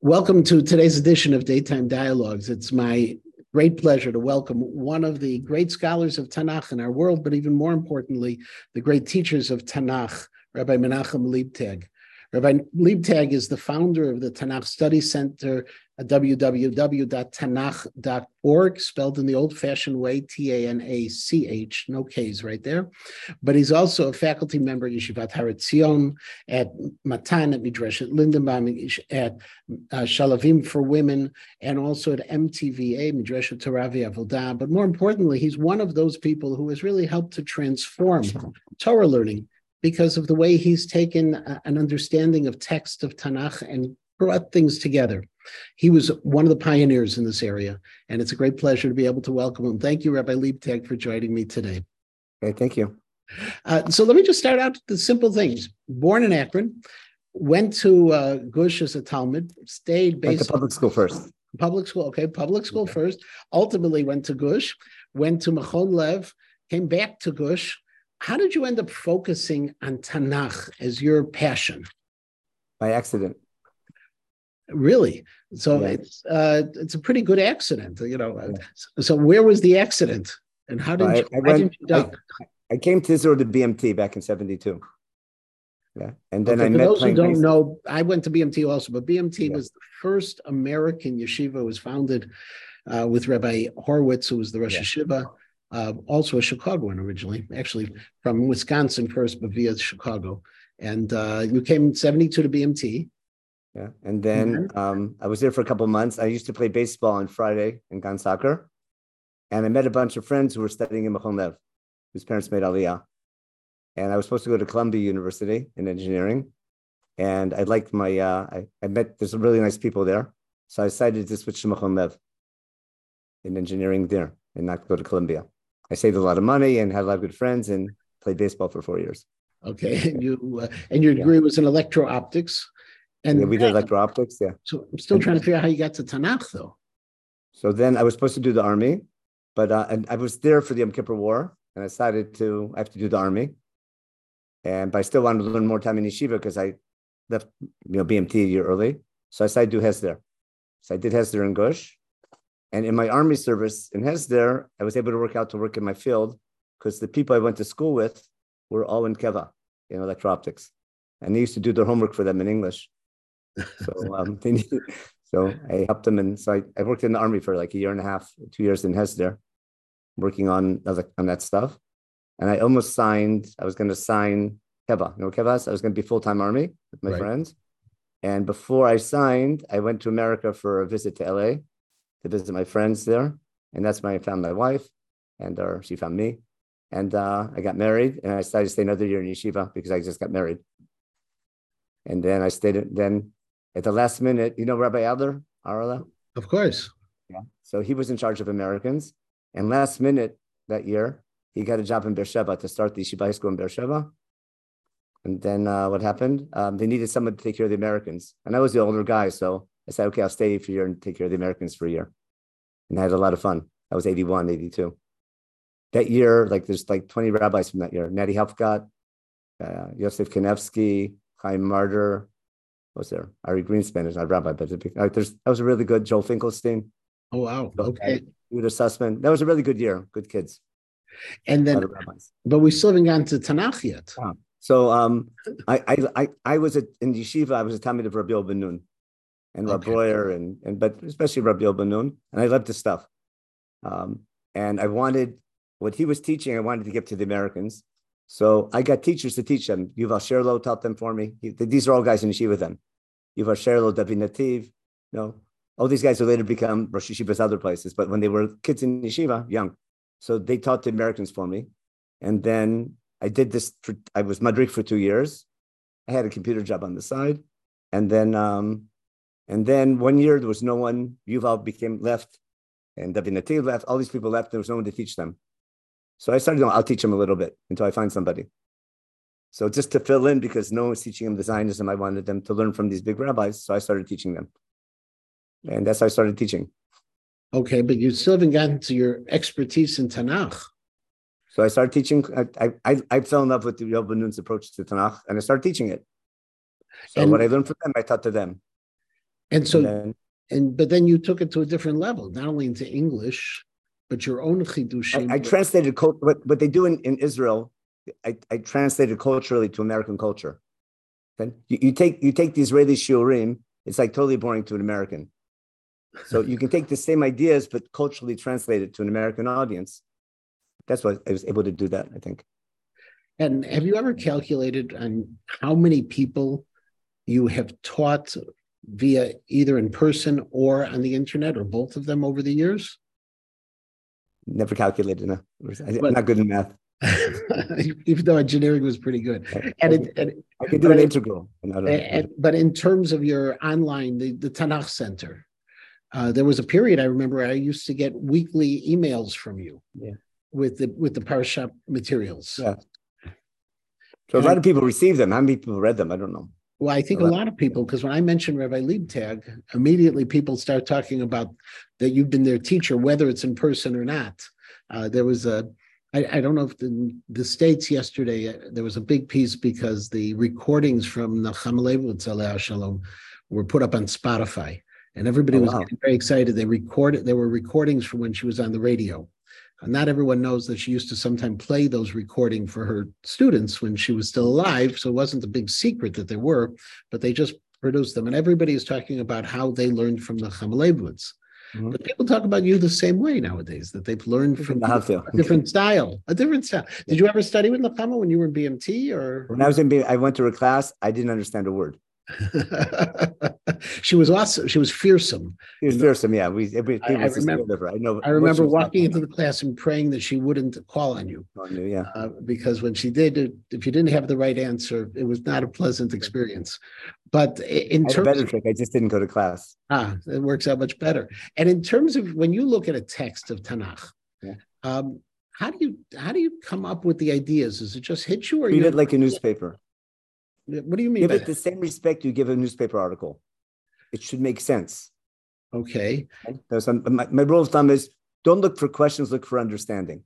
Welcome to today's edition of Daytime Dialogues. It's my great pleasure to welcome one of the great scholars of Tanakh in our world, but even more importantly, the great teachers of Tanakh, Rabbi Menachem Leibtag. Rabbi Leibtag is the founder of the Tanakh Study Center at www.tanach.org, spelled in the old fashioned way, T A N A C H, no K's right there. But he's also a faculty member at Yeshivat Har Etzion, at Matan, at Midrash, at Lindenbaum, at uh, Shaalvim for Women, and also at MTVA, Midrash Taravi Avodah. But more importantly, he's one of those people who has really helped to transform Torah learning because of the way he's taken an understanding of text of Tanakh and brought things together. He was one of the pioneers in this area, and it's a great pleasure to be able to welcome him. Thank you, Rabbi Leibtag, for joining me today. Okay, thank you. Uh, so let me just start out with the simple things. Born in Akron, went to uh, Gush as a Talmud, stayed went to public school first. Public school, okay, public school okay. first. Ultimately went to Gush, went to Machon Lev, came back to Gush, how did you end up focusing on Tanakh as your passion? By accident. Really? So yeah. it's uh, it's a pretty good accident, you know. Yeah. So where was the accident, and how did I, you? I, went, you I, I, came to Israel to BMT back in '72. Yeah, and then okay, I for met. those who don't know, I went to BMT also, but BMT yeah. was the first American yeshiva. was founded uh, with Rabbi Horowitz, who was the Rosh yeah. Uh, also a Chicagoan originally, actually from Wisconsin first, but via Chicago. And uh, you came in 72 to BMT. Yeah. And then mm-hmm. um, I was there for a couple months. I used to play baseball on Friday in Gan Sacher. And I met a bunch of friends who were studying in Machon Lev, whose parents made Aliyah. And I was supposed to go to Columbia University in engineering. And I liked my, uh, I, I met, there's some really nice people there. So I decided to switch to Machon Lev in engineering there and not go to Columbia. I saved a lot of money and had a lot of good friends and played baseball for four years. Okay, and you uh, and your degree yeah. was in electro optics. And yeah, we did electro optics. Yeah. So I'm still and, trying to figure out how you got to Tanakh, though. So then I was supposed to do the army, but uh, and I was there for the Yom Kippur War, and I decided to I have to do the army, and but I still wanted to learn more time in yeshiva because I left you know BMT a year early, so I decided to do Hesder. So I did Hesder in Gush, and in my army service in Hesder, I was able to work out to work in my field because the people I went to school with were all in Keva, in electro-optics. And they used to do their homework for them in English. So um, they needed, so I helped them. And so I, I worked in the army for like a year and a half, two years in Hesder, working on, on that stuff. And I almost signed, I was going to sign Keva. You know Keva I was going to be full-time army with my right. friends. And before I signed, I went to America for a visit to LA to visit my friends there. And that's when I found my wife, and or she found me. And uh, I got married, and I decided to stay another year in yeshiva because I just got married. And then I stayed. Then at the last minute, you know Rabbi Adler Arla. Of course. Yeah. So he was in charge of Americans, and last minute that year, he got a job in Beersheba to start the yeshiva high school in Beersheba. And then uh, what happened? Um, they needed someone to take care of the Americans, and I was the older guy, so I said, okay, I'll stay for a year and take care of the Americans for a year. And I had a lot of fun. I was 81, 82. That year, like there's like 20 rabbis from that year. Natty Helfgott, uh, Yosef Kanevsky, Chaim Marder, was there? Ari Greenspan is not a rabbi, but like, there's, that was a really good Joel Finkelstein. Oh, wow. Okay. Uda Sussman. That was a really good year. Good kids. And then, but we still haven't gotten to Tanakh yet. So um, I, I, I, I was at, in yeshiva, I was a Talmud of Rabbi Ben Nun and Rab okay. Breuer and, and but especially Rabbi Yobanun. And I loved his stuff. Um, and I wanted what he was teaching, I wanted to give to the Americans. So I got teachers to teach them. Yuval Sherlo taught them for me. He, these are all guys in yeshiva with them. Yuval Sherlo, David Nativ, you know, all these guys who later become Rosh Yeshivas other places. But when they were kids in yeshiva, young, so they taught the Americans for me. And then I did this. For, I was Madrik for two years. I had a computer job on the side, and then um, and then one year there was no one. Yuval became left, and David Nativ left. All these people left. There was no one to teach them. So I started. I'll teach them a little bit until I find somebody. So just to fill in, because no one was teaching them the Zionism, I wanted them to learn from these big rabbis. So I started teaching them, and that's how I started teaching. Okay, but you still haven't gotten to your expertise in Tanakh. So I started teaching. I I, I fell in love with the Yob Nun's approach to Tanakh, and I started teaching it. So and, what I learned from them, I taught to them. And so, And then and but then you took it to a different level, not only into English, but your own chidushim. I, I translated cult, what, what they do in, in Israel, I, I translated culturally to American culture. Okay? You, you take you take the Israeli shiurim, it's like totally boring to an American. So you can take the same ideas, but culturally translate it to an American audience. That's why I was able to do that, I think. And have you ever calculated on how many people you have taught via either in person or on the internet or both of them over the years? Never calculated. No, I'm not good in math. Even though engineering was pretty good. And it, and, I could do an integral. and and- but in terms of your online, the, the Tanakh Center, uh, there was a period I remember I used to get weekly emails from you. Yeah. With the, with the parasha materials. Yeah. So a lot of people received them. How many people read them? I don't know. Well, I think a lot of people, because when I mention Rabbi Leibtag, immediately people start talking about that you've been their teacher, whether it's in person or not. Uh, there was a, I, I don't know if the, the States yesterday, uh, there was a big piece because the recordings from Nechama Leibowitz, Aleh Shalom, were put up on Spotify. And everybody Oh, was wow. very excited. They recorded, there were recordings from when she was on the radio. Not everyone knows that she used to sometimes play those recording for her students when she was still alive. So it wasn't a big secret that there were, but they just produced them. And everybody is talking about how they learned from Nechama Leibowitz. Mhm. But people talk about you the same way nowadays, that they've learned from How you to. a different style, a different style. Did you ever study with Nechama when you were in BMT or? When I was in, BMT, I went to her class. I didn't understand a word. she was awesome. She was fearsome. She was fearsome. Yeah, we. Was- I- I remember- I know. I remember what she was walking into the class and praying that she wouldn't call on you. I knew, Yeah. uh, because when she did, if you didn't have the right answer, it was not a pleasant experience. But in I had a terms better of, trick. I just didn't go to class. ah, it works out much better. And in terms of when you look at a text of Tanakh, Yeah. um, how do you how do you come up with the ideas? Does it just hit you, or Read you, it like a newspaper. What do you mean? Give it the same respect you give a newspaper article. It should make sense. that? Okay, right? So some- my, my rule of thumb is don't look for questions, look for understanding.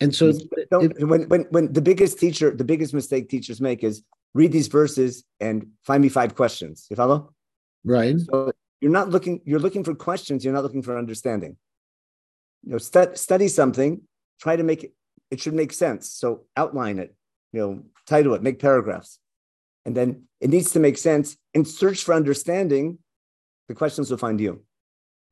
and so Don't, when, when, when the biggest teacher, the biggest mistake teachers make is read these verses and find me five questions. You follow? right, So you're not looking, you're looking for questions, you're not looking for understanding. You know, stu- study something, try to make it, it should make sense. So outline it, you know, title it, make paragraphs. And then it needs to make sense and search for understanding. The questions will find you.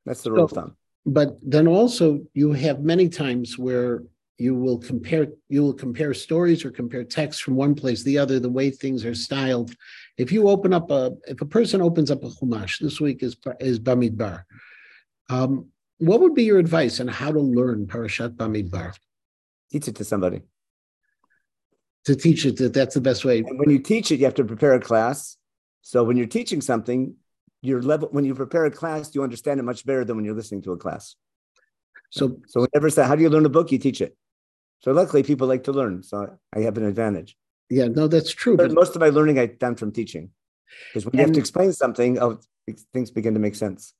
That's the rule of thumb. but then also you have many times where you will compare you will compare stories or compare texts from one place to the other the way things are styled if you open up a if a person opens up a chumash this week is is bamidbar um what would be your advice on how to learn parashat bamidbar Teach it to somebody. To teach it that that's the best way And when you teach it, you have to prepare a class. So when you're teaching something, your level when you prepare a class, you understand it much better than when you're listening to a class. so So whenever say, how do you learn a book? You teach it. So luckily people like to learn. So I have an advantage. yeah no that's true But most of my learning I've done from teaching. Because when you have to explain something, oh, things begin to make sense.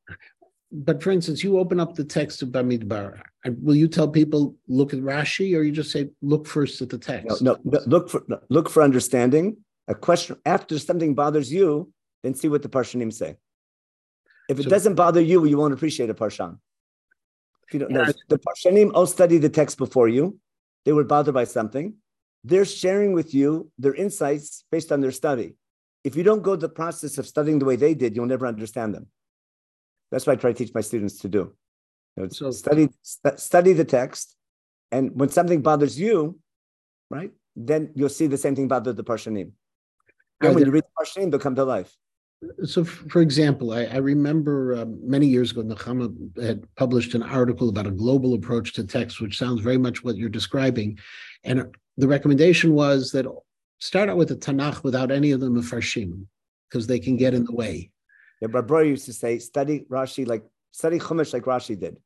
But for instance you open up the text of bamidbar will you tell people look at rashi or you just say look first at the text no, no, look for no, look for understanding. A question after something bothers you, then see what the Parshanim say. If it So- doesn't bother you, you won't appreciate a Parshan. If you don't know, Yeah. the Parshanim all study the text before you. They were bothered by something. They're sharing with you their insights based on their study. If you don't go the process of studying the way they did, you'll never understand them. That's what I try to teach my students to do. You know, So- study stu- study the text, and when something bothers you, right, then you'll see the same thing bother the Parshanim. Then when you read the Parshanim, they'll come to life. So, for example, I, I remember um, many years ago, Nechama had published an article about a global approach to text, which sounds very much what you're describing. And the recommendation was that start out with the Tanakh without any of the Mefarshim, because they can get in the way. Yeah, but brother used to say, study Rashi like study Chumash like Rashi did.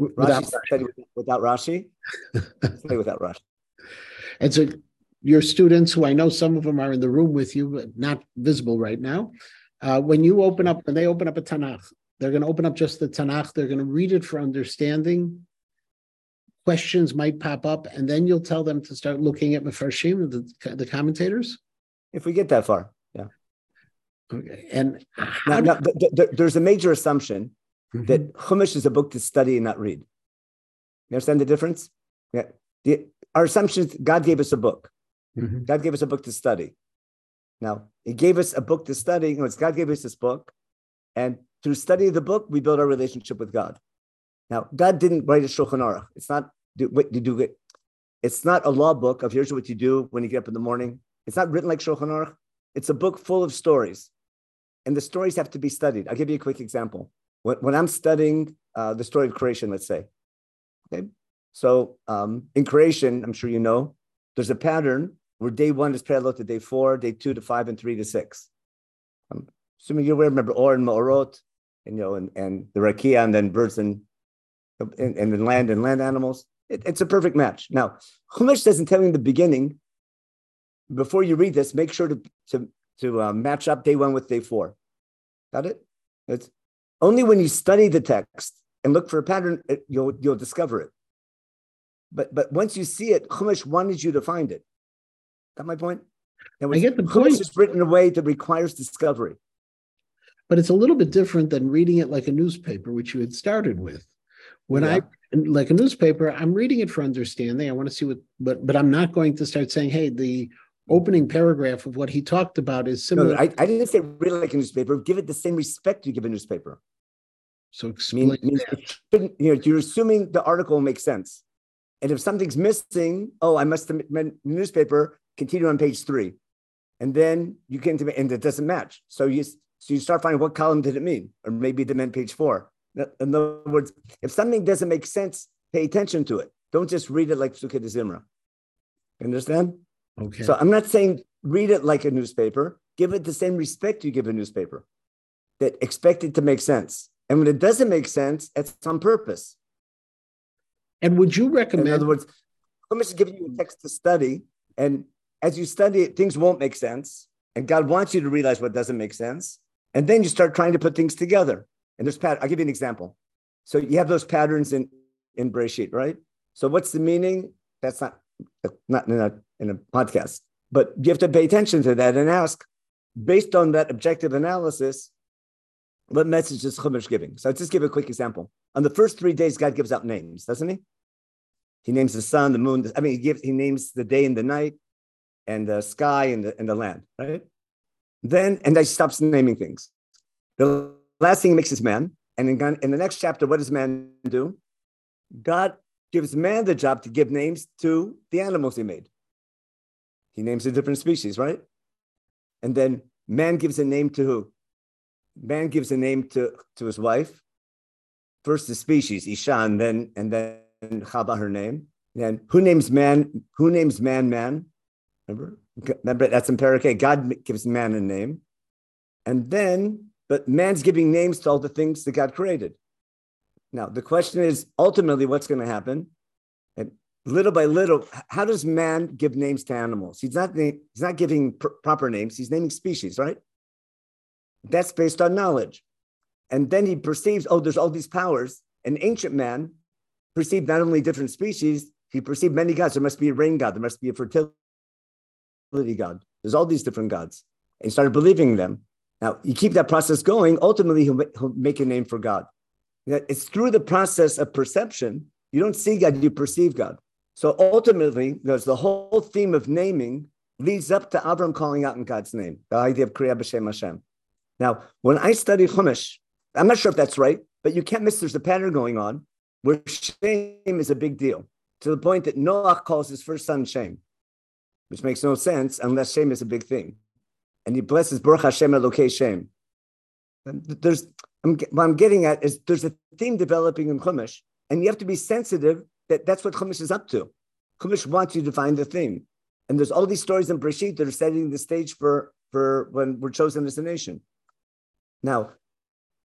Rashi Without, study with- without Rashi, study without Rashi. and so your students, who I know some of them are in the room with you, but not visible right now, uh, when you open up, when they open up a Tanakh, they're going to open up just the Tanakh. They're going to read it for understanding. Questions might pop up, and then you'll tell them to start looking at Mefarshim, the, the commentators. If we get that far. And Now, now, th- th- th- there's a major assumption Mhm. that Chumash is a book to study and not read. You understand the difference? Yeah. The, our assumption is God gave us a book. Mhm. God gave us a book to study. Now, He gave us a book to study. You know, it's God gave us this book, and through study of the book, we build our relationship with God. Now, God didn't write a Shulchan Aruch. It's not do what you do. It. It's not a law book of here's what you do when you get up in the morning. It's not written like Shulchan Aruch. It's a book full of stories, and the stories have to be studied. I'll give you a quick example. When, when I'm studying uh, the story of creation, let's say, okay, so um, in creation, I'm sure you know, there's a pattern where day one is parallel to day four, day two to five, and three to six. I'm assuming you're aware, remember Or and Ma'orot, and you know, and, and the Rakia, and then birds and and, and then land and land animals. It, it's a perfect match. Now, Chumash doesn't tell you in the beginning, before you read this, make sure to to to uh, match up day one with day four. Got it? It's only when you study the text and look for a pattern, it, you'll you'll discover it. But but once you see it, Chumash wanted you to find it. Got my point? In other I get the words, point. Chumash is written in a way that requires discovery. but it's a little bit different than reading it like a newspaper, which you had started with. When I like a newspaper, I'm reading it for understanding. I want to see what, but but I'm not going to start saying, "Hey, the opening paragraph of what he talked about is similar." no, I, I didn't say really like a newspaper. Give it the same respect you give a newspaper. so I explain. mean, it shouldn't, you know, you're assuming the article makes sense. And if something's missing, oh, I must have meant newspaper, continue on page three. And then you get into and it doesn't match. So you so you start finding what column did it mean? Or maybe it meant page four. In other words, if something doesn't make sense, pay attention to it. Don't just read it like Pesukei Dezimra. Understand? Okay. So I'm not saying read it like a newspaper. Give it the same respect you give a newspaper. That expect it to make sense. And when it doesn't make sense, it's on purpose. and would you recommend? In other words, I'm just giving you a text to study, and as you study it, things won't make sense. And God wants you to realize what doesn't make sense. And then you start trying to put things together. And there's pat. I'll give you an example. So you have those patterns in in Breshit, right? So what's the meaning? That's not not in a in a podcast, but you have to pay attention to that and ask, based on that objective analysis, what message is Chumash giving? So I'll just give a quick example. On the first three days, God gives out names, doesn't he? He names the sun, the moon. I mean, he gives he names the day and the night, and the sky and the and the land, right? Then and he stops naming things. The last thing he makes is man. And in, in the next chapter, what does man do? God gives man the job to give names to the animals he made. He names a different species, right? And then man gives a name to who? Man gives a name to, to his wife. First the species, Isha, and then and then Chava, her name. Then who names man? Who names man man? Remember? Remember that's in Parakeh. God gives man a name. And then, but man's giving names to all the things that God created. Now, the question is ultimately what's going to happen? And little by little, how does man give names to animals? He's not, he's not giving pr- proper names, he's naming species, right? That's based on knowledge. And then he perceives, oh, there's all these powers. An ancient man perceived not only different species, he perceived many gods. There must be a rain god, there must be a fertility god. There's all these different gods. And he started believing them. Now, you keep that process going, ultimately, he'll, he'll make a name for God. It's through the process of perception. You don't see God, you perceive God. So ultimately, there's the whole theme of naming leads up to Avram calling out in God's name, the idea of Kriya B'Shem Hashem. Now, when I study Chumash, I'm not sure if that's right, but you can't miss there's a pattern going on where shame is a big deal to the point that Noah calls his first son Shem, which makes no sense unless shame is a big thing. And he blesses Baruch Hashem Elokei Shem. There's, I'm, what I'm getting at is there's a theme developing in Chumash, and you have to be sensitive that that's what Chumash is up to. Chumash wants you to find the theme. And there's all these stories in Breshit that are setting the stage for, for when we're chosen as a nation. Now,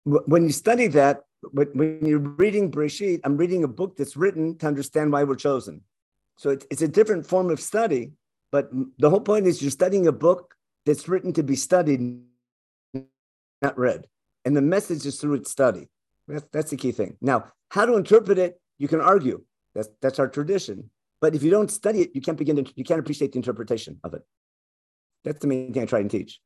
wh- when you study that, when when you're reading Breshit, I'm reading a book that's written to understand why we're chosen. So it's, it's a different form of study, but the whole point is you're studying a book that's written to be studied, not read. And the message is through its study. That's, that's the key thing. Now, how to interpret it, you can argue. That's, that's our tradition. But if you don't study it, you can't begin to, you can't appreciate the interpretation of it. That's the main thing I try and teach.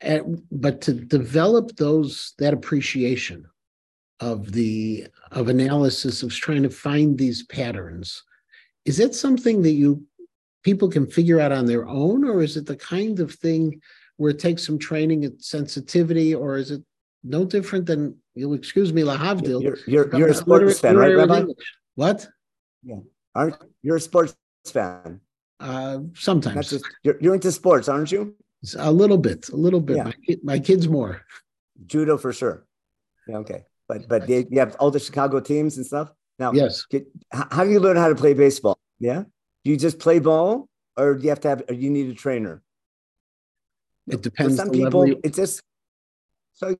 And, but to develop those that appreciation of the of analysis of trying to find these patterns, is that something that you people can figure out on their own, or is it the kind of thing where it takes some training and sensitivity, or is it no different than you'll excuse me, Lahavdil? You're, you're, you're a sports fan, right, Rabbi? What? Yeah. Aren't you're a sports fan? Uh, sometimes. Just, you're, you're into sports, aren't you? A little bit, a little bit. Yeah. My, my kids more. Judo for sure. Yeah, okay. But but they, you have all the Chicago teams and stuff. Now, yes. Get, how do you learn how to play baseball? Yeah. Do you just play ball, or do you have to have? Or you need a trainer? It depends. For some people, you... it's just so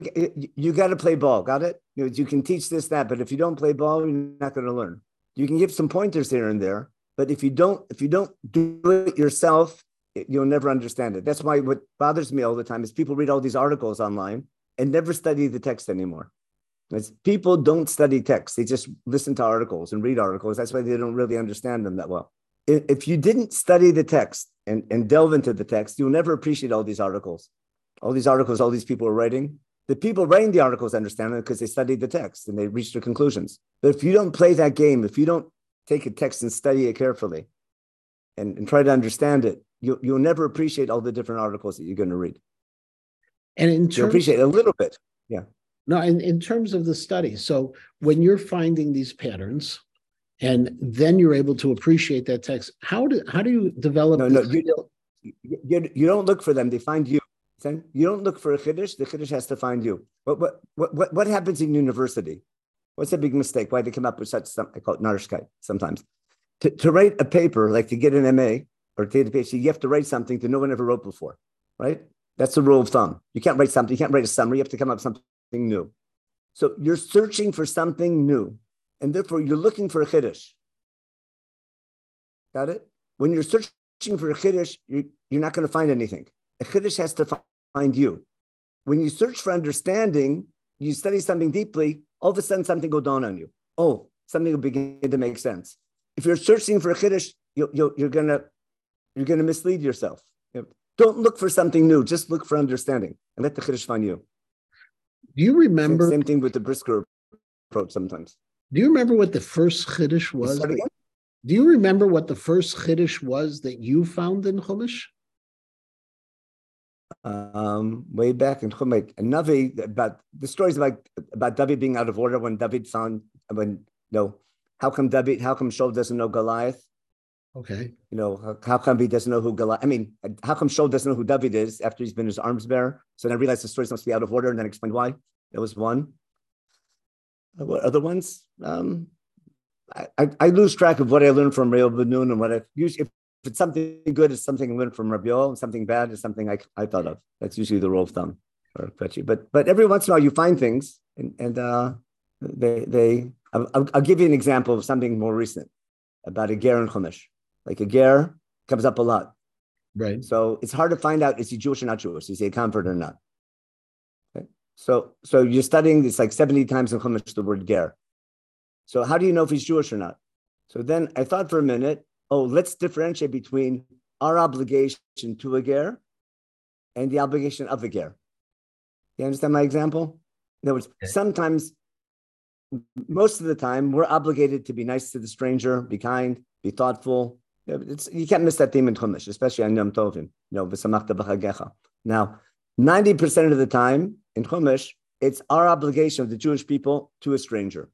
you, you got to play ball. Got it? You, know, you can teach this that, but if you don't play ball, you're not going to learn. You can give some pointers here and there, but if you don't, if you don't do it yourself, you'll never understand it. That's why what bothers me all the time is people read all these articles online and never study the text anymore. It's, people don't study text; they just listen to articles and read articles. That's why they don't really understand them that well. If you didn't study the text and, and delve into the text, you'll never appreciate all these articles. All these articles, all these people are writing. The people writing the articles understand it because they studied the text and they reached their conclusions. But if you don't play that game, if you don't take a text and study it carefully and, and try to understand it, you, you'll never appreciate all the different articles that you're going to read. And in terms, you appreciate a little bit. Yeah. No, in, in terms of the study. So when you're finding these patterns and then you're able to appreciate that text, how do how do you develop no, no, you don't, you, you don't look for them, they find you. You don't look for a chiddush, the chiddush has to find you. What, what, what, what happens in university? What's a big mistake? Why they come up with such something? I call it narishkeit sometimes. To, to write a paper, like to get an MA or to get a PhD, you have to write something that no one ever wrote before, right? That's the rule of thumb. You can't write something, you can't write a summary, you have to come up with something new. So you're searching for something new, and therefore you're looking for a chiddush. Got it? When you're searching for a chiddush, you, you're not going to find anything. A chiddush has to find you. When you search for understanding, you study something deeply, all of a sudden something will dawn on you. Oh, something will begin to make sense. If you're searching for a chiddush, you, you, you're gonna you're gonna mislead yourself. Don't look for something new. Just look for understanding, and let the chiddush find you. Do you remember? Same, same thing with the brisker approach. Sometimes. Do you remember what the first chiddush was? Do you remember what the first chiddush was that you found in Chumash? Um, way back in Chumash, Navi about the stories about about David being out of order when David found when know how come David how come Shaul doesn't know Goliath? Okay, you know how, how come he doesn't know who Goliath? I mean, how come Shaul doesn't know who David is after he's been his arms bearer? So then I realized the stories must be out of order, and then explained why. That was one. Uh, what other ones? Um, I, I, I, lose track of what I learned from Yoel Bin Nun and what I usually if if it's something good, it's something I learned from Rabbi Yoel. Something bad is something I, I thought of. That's usually the rule of thumb or But but every once in a while you find things, and, and uh, they they. I'll, I'll, give you an example of something more recent about a ger and chumash. Like a ger comes up a lot, right? So it's hard to find out is he Jewish or not Jewish, is he a convert or not. Okay? So so you're studying this like seventy times in chumash the word ger. So how do you know if he's Jewish or not? So then I thought for a minute, oh, let's differentiate between our obligation to a ger and the obligation of a ger. You understand my example? In other words, sometimes, most of the time, we're obligated to be nice to the stranger, be kind, be thoughtful. It's, you can't miss that theme in Chumash, especially on Yom Tovim. You know. Now, 90% of the time in Chumash, it's our obligation of the Jewish people to a stranger.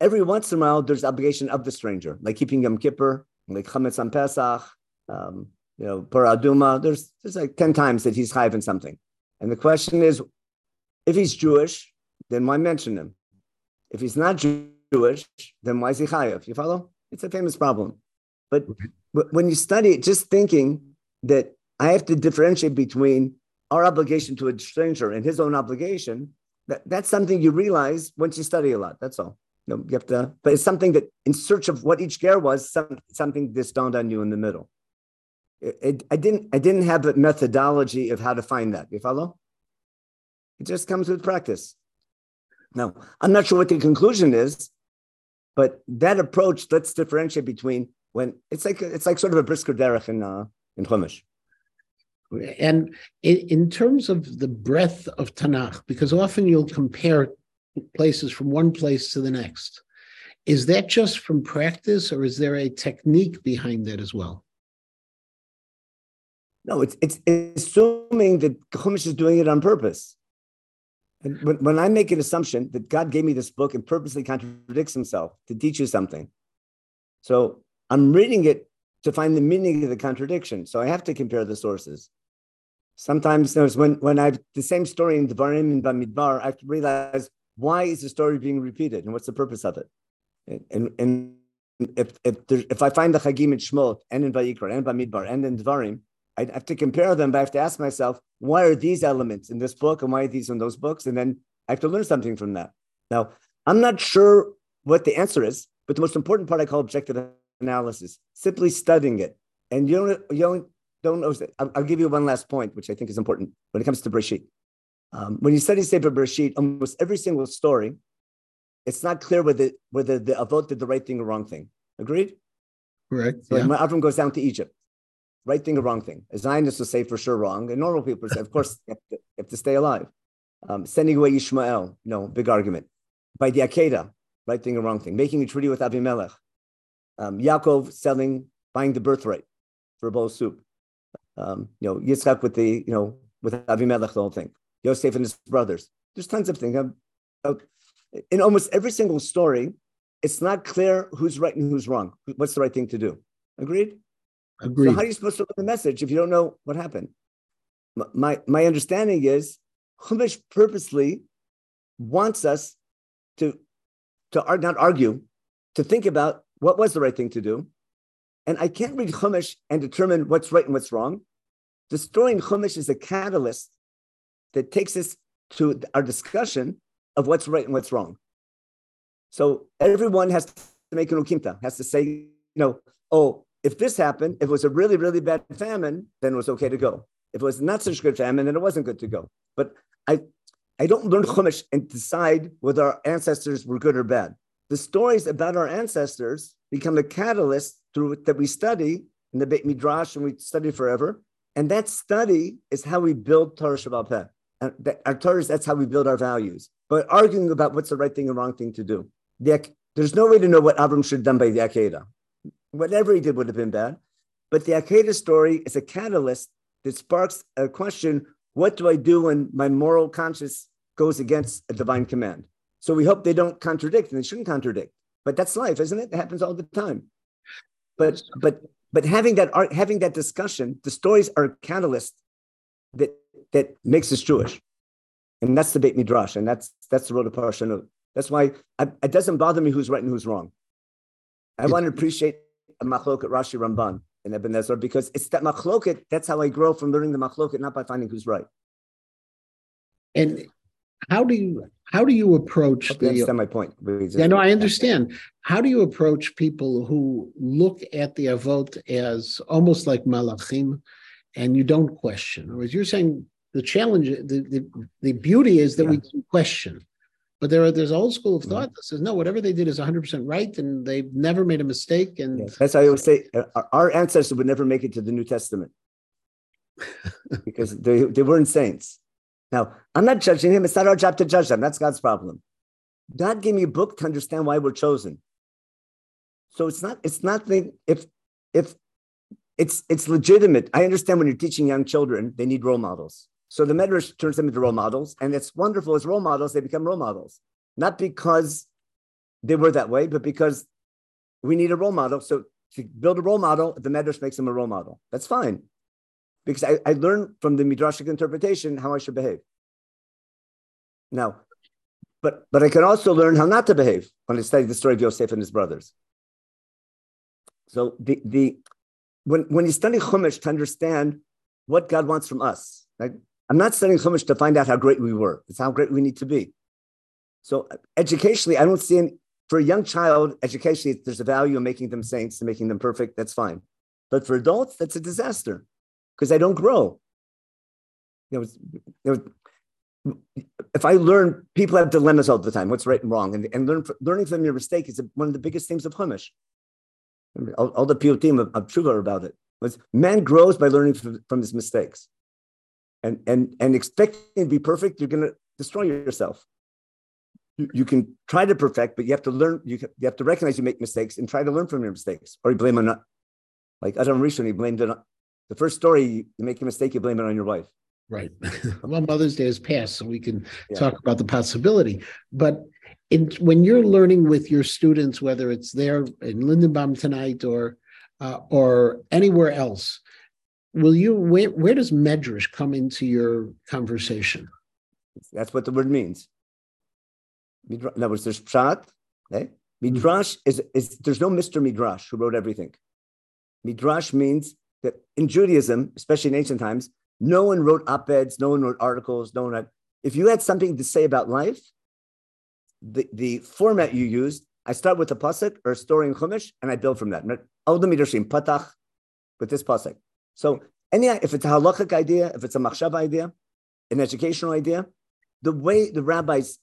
Every once in a while, there's obligation of the stranger, like keeping Yom Kippur, like Chametz on Pesach, um, you know, Parah Adumah. There's, there's like 10 times that he's chayiv in something. And the question is, if he's Jewish, then why mention him? If he's not Jewish, then why is he chayiv? You follow? It's a famous problem. But when you study it, just thinking that I have to differentiate between our obligation to a stranger and his own obligation, that, that's something you realize once you study a lot. That's all know, you have to, but it's something that in search of what each ger was, some, something just dawned on you in the middle. It, it, I didn't, I didn't have a methodology of how to find that. You follow? It just comes with practice. Now, I'm not sure what the conclusion is, but that approach, let's differentiate between when it's like it's like sort of a brisker derech in uh, in Chumash. And in, in terms of the breadth of Tanakh, because often you'll compare places from one place to the next, is that just from practice or is there a technique behind that as well? No, it's it's assuming that Chumash is doing it on purpose. And when, when I make an assumption that God gave me this book and purposely contradicts himself to teach you something, so I'm reading it to find the meaning of the contradiction. So I have to compare the sources. Sometimes there's when when I the same story in Devarim and Bamidbar, I realize why is the story being repeated and what's the purpose of it. And and, and if if there, if I find the Chagim in Shmot and in Vayikra and Bamidbar and in Devarim, I have to compare them, but I have to ask myself, why are these elements in this book and why are these in those books? And then I have to learn something from that. Now, I'm not sure what the answer is, but the most important part I call objective analysis, simply studying it. And you don't, you don't, don't know, I'll, I'll give you one last point, which I think is important when it comes to Breshit. Um, when you study Sefer Bereshit, almost every single story, it's not clear whether, whether the Avot did the right thing or wrong thing. Agreed? Correct. So yeah. when Avram goes down to Egypt, right thing or wrong thing. A Zionist will say for sure wrong, and normal people say, of course, you have to, you have to stay alive. Um, sending away Ishmael, no, big argument. By the Akedah, right thing or wrong thing. Making a treaty with Abimelech. Um, Yaakov selling, buying the birthright for a bowl of soup. Um, you know, Yitzchak with the, you know, with Abimelech, the whole thing. Yosef and his brothers. There's tons of things. In almost every single story, it's not clear who's right and who's wrong. What's the right thing to do? Agreed? Agreed. So how are you supposed to learn the message if you don't know what happened? My my understanding is Chumash purposely wants us to to not argue, to think about what was the right thing to do. And I can't read Chumash and determine what's right and what's wrong. In Chumash is a catalyst that takes us to our discussion of what's right and what's wrong. So everyone has to make an ukimta, has to say, you know, oh, if this happened, if it was a really, really bad famine, then it was okay to go. If it was not such a good famine, then it wasn't good to go. But I, I don't learn Chumash and decide whether our ancestors were good or bad. The stories about our ancestors become a catalyst through that we study in the Beit Midrash and we study forever. And that study is how we build Torah Shebaal Peh. Our Torah, that's how we build our values. But arguing about what's the right thing and wrong thing to do. The, there's no way to know what Avram should have done by the Akedah whatever he did would have been bad. But the Akedah story is a catalyst that sparks a question what do I do when my moral conscience goes against a divine command? So we hope they don't contradict, and they shouldn't contradict. But that's life, isn't it? It happens all the time. But but but having that art, having that discussion, the stories are a catalyst that that makes us Jewish, and that's the Beit Midrash, and that's that's the road of Parashanut. That's why I, it doesn't bother me who's right and who's wrong. I want to appreciate a machloket Rashi Ramban and Ibn Ezra because it's that machloket. That's how I grow from learning the machloket, not by finding who's right. And how do you how do you approach the? Understand my point. Yeah, no, I understand. How do you approach people who look at the avot as almost like malachim, and you don't question? Or as you're saying, the challenge, the the, the beauty is that yeah. we can question. But there are there's a whole school of thought mm-hmm. that says no, whatever they did is 100 percent right, and they've never made a mistake. And yeah, that's I always say uh, our ancestors would never make it to the New Testament because they they weren't saints. Now I'm not judging him; it's not our job to judge them. That's God's problem. God gave me a book to understand why we're chosen. So it's not it's not the if if it's it's legitimate. I understand when you're teaching young children, they need role models. So the Medrash turns them into role models, and it's wonderful as role models, they become role models. Not because they were that way, but because we need a role model. So to build a role model, the Medrash makes them a role model. That's fine. Because I, I learned from the Midrashic interpretation how I should behave. Now, but but I can also learn how not to behave when I study the story of Yosef and his brothers. So the the when when you study Chumash to understand what God wants from us, like I'm not studying Chumash to find out how great we were. It's how great we need to be. So uh, educationally, I don't see any, for a young child, educationally, there's a value in making them saints and making them perfect. That's fine. But for adults, that's a disaster because they don't grow. You know, you know, if I learn, people have dilemmas all the time. What's right and wrong, and, and learn, learning from your mistake is one of the biggest themes of Chumash. All, all the PO team of, of Tshuva about it. Was man grows by learning from, from his mistakes. And and and expecting to be perfect, you're going to destroy yourself. You, you can try to perfect, but you have to learn. You, you have to recognize you make mistakes and try to learn from your mistakes, or you blame on like Adam Rishon. He blamed it on the first story. You make a mistake, you blame it on your wife. Right. well, Mother's Day has passed, so we can yeah. talk about the possibility. But in, when you're learning with your students, whether it's there in Lindenbaum tonight or uh, or anywhere else, will you where, where does medrash come into your conversation? That's what the word means. In other words there's pshat midrash is, is there's no mr midrash who wrote everything. Midrash means that in judaism especially in ancient times no one wrote op-eds no one wrote articles no one had, if you had something to say about life the, the format you used i start with a pasuk or a story in chumash and i build from that. All the midrashim patach with this pasuk so any if it's a halachic idea, if it's a machshav idea, an educational idea, the way the rabbis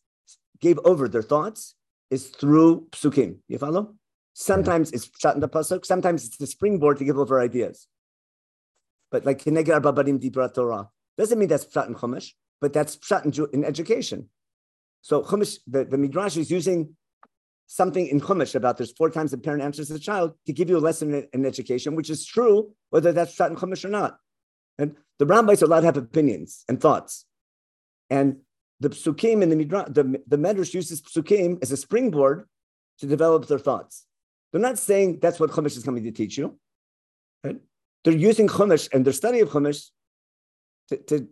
gave over their thoughts is through psukim. You follow? Sometimes it's shot in the pasuk. Sometimes it's the springboard to give over ideas. But like Keneged Babarim Dibra Torah doesn't mean that's pshat in Chumash, but that's pshat in, in education. So Chumash, the, the Midrash is using something in Chumash about there's four times the parent answers the child to give you a lesson in, in education, which is true, whether that's shot in Chumash or not. And the rabbis are allowed to have opinions and thoughts. And the psukim and the midrash, the, the medrash uses psukim as a springboard to develop their thoughts. They're not saying that's what Chumash is coming to teach you. Right? They're using Chumash and their study of Chumash to, to,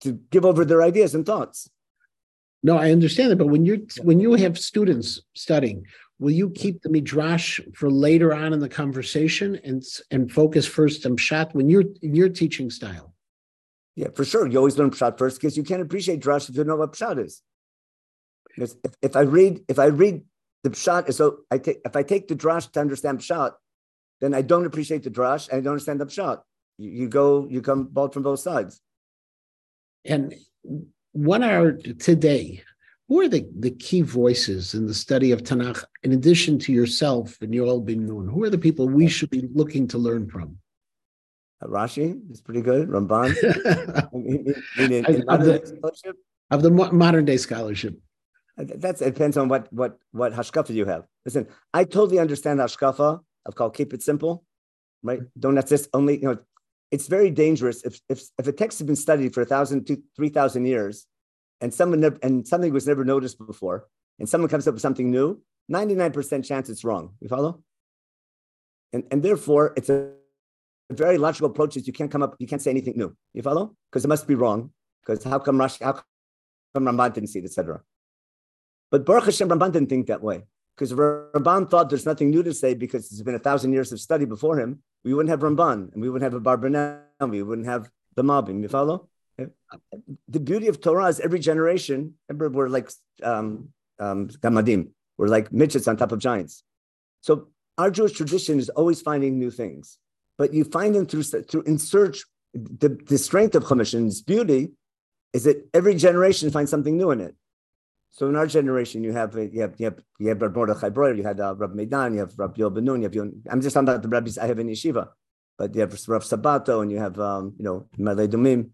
to give over their ideas and thoughts. No, I understand that, but when you're when you have students studying, will you keep the midrash for later on in the conversation and and focus first on pshat when you're in your teaching style? Yeah, for sure. You always learn pshat first because you can't appreciate drash if you don't know what pshat is. Because if, if I read if I read the pshat, so I take if I take the drash to understand pshat, then I don't appreciate the drash and I don't understand the pshat. You, you go, you come both from both sides. And what are today? Who are the, the key voices in the study of Tanakh, in addition to yourself and Yoel bin Nun? Who are the people we should be looking to learn from? Uh, Rashi is pretty good. Ramban. of, the, of the modern day scholarship. Uh, That's it depends on what what what hashkafa you have. Listen, I totally understand hashkafa of called keep it simple, right? Don't just only you know it's very dangerous if, if, if a text has been studied for a thousand to three thousand years, and someone and something was never noticed before, and someone comes up with something new, ninety nine percent chance it's wrong. You follow? And and therefore, it's a, a very logical approach. Is you can't come up, you can't say anything new. You follow? Because it must be wrong. Because how come Rashi, how come Ramban didn't see it, etc. But Baruch Hashem, Ramban didn't think that way because Ramban thought there's nothing new to say because it's been a thousand years of study before him. We wouldn't have Ramban and we wouldn't have a Abarbanel, we wouldn't have the Malbim. You follow? The beauty of Torah is every generation, remember, we're like um, um, Gamadim, we're like midgets on top of giants. So our Jewish tradition is always finding new things, but you find them through, through in search. The, the strength of Chumash and its beauty is that every generation finds something new in it. So in our generation, you have you have you have you have Rabbi Mordechai Breuer, you had uh, Rabbi Meidan, you have Rabbi Yoel Ben Nun, you have Yon, I'm just talking about the rabbis I have in yeshiva, but you have Rav Sabato and you have um, you know Ma'ale Adumim,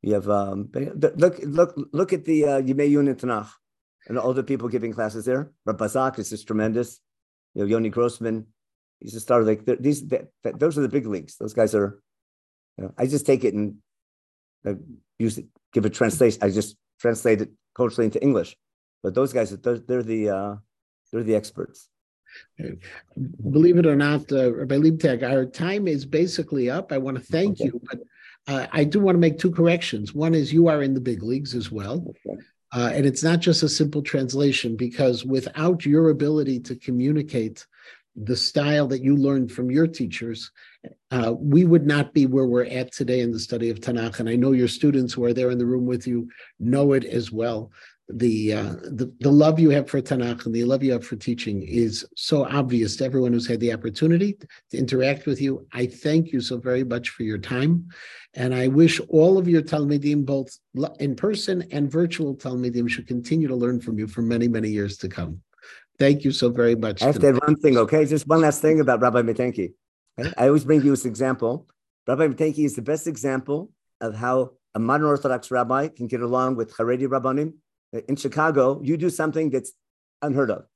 you have um, look look look at the uh, Yemei Iyun Tanakh and all the people giving classes there. Rabbi Bazak is just tremendous. You know Yoni Grossman, he's a star. Like these, those are the big leagues. Those guys are. You know, I just take it and uh, use it, give a translation. I just translate it culturally into English. But those guys, they're, they're the uh, they're the experts. Believe it or not, uh, Rabbi Leibtag, our time is basically up. I want to thank okay. you, but uh, I do want to make two corrections. One is you are in the big leagues as well. Okay. Uh, and it's not just a simple translation because without your ability to communicate the style that you learned from your teachers, uh, we would not be where we're at today in the study of Tanakh. And I know your students who are there in the room with you know it as well the, uh, the the love you have for Tanakh and the love you have for teaching is so obvious to everyone who's had the opportunity to interact with you. I thank you so very much for your time, and I wish all of your talmidim, both in person and virtual talmidim, should continue to learn from you for many many years to come. Thank you so very much. I have to add one thing, okay? Just one last thing about Rabbi Matanky. I always bring you this example. Rabbi Matanky is the best example of how a modern Orthodox rabbi can get along with Haredi rabbanim. Uh, in Chicago, you do something that's unheard of.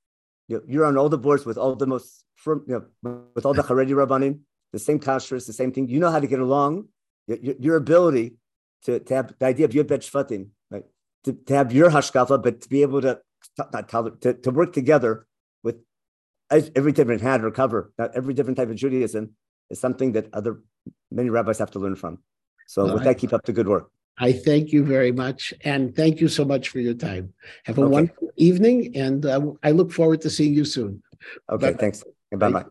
You're on all the boards with all the most, you know, with all the Haredi rabbanim, the same kashrus, the same thing. You know how to get along. Your, your ability to, to have the idea of your bet shvatim, right? To, to have your hashkafa, but to be able to not to, to work together every different hat or cover, not every different type of Judaism is something that other many rabbis have to learn from. So well, with that, keep up the good work. I thank you very much. And thank you so much for your time. Have a okay. wonderful evening. And uh, I look forward to seeing you soon. Okay, Bye-bye. thanks. Bye bye.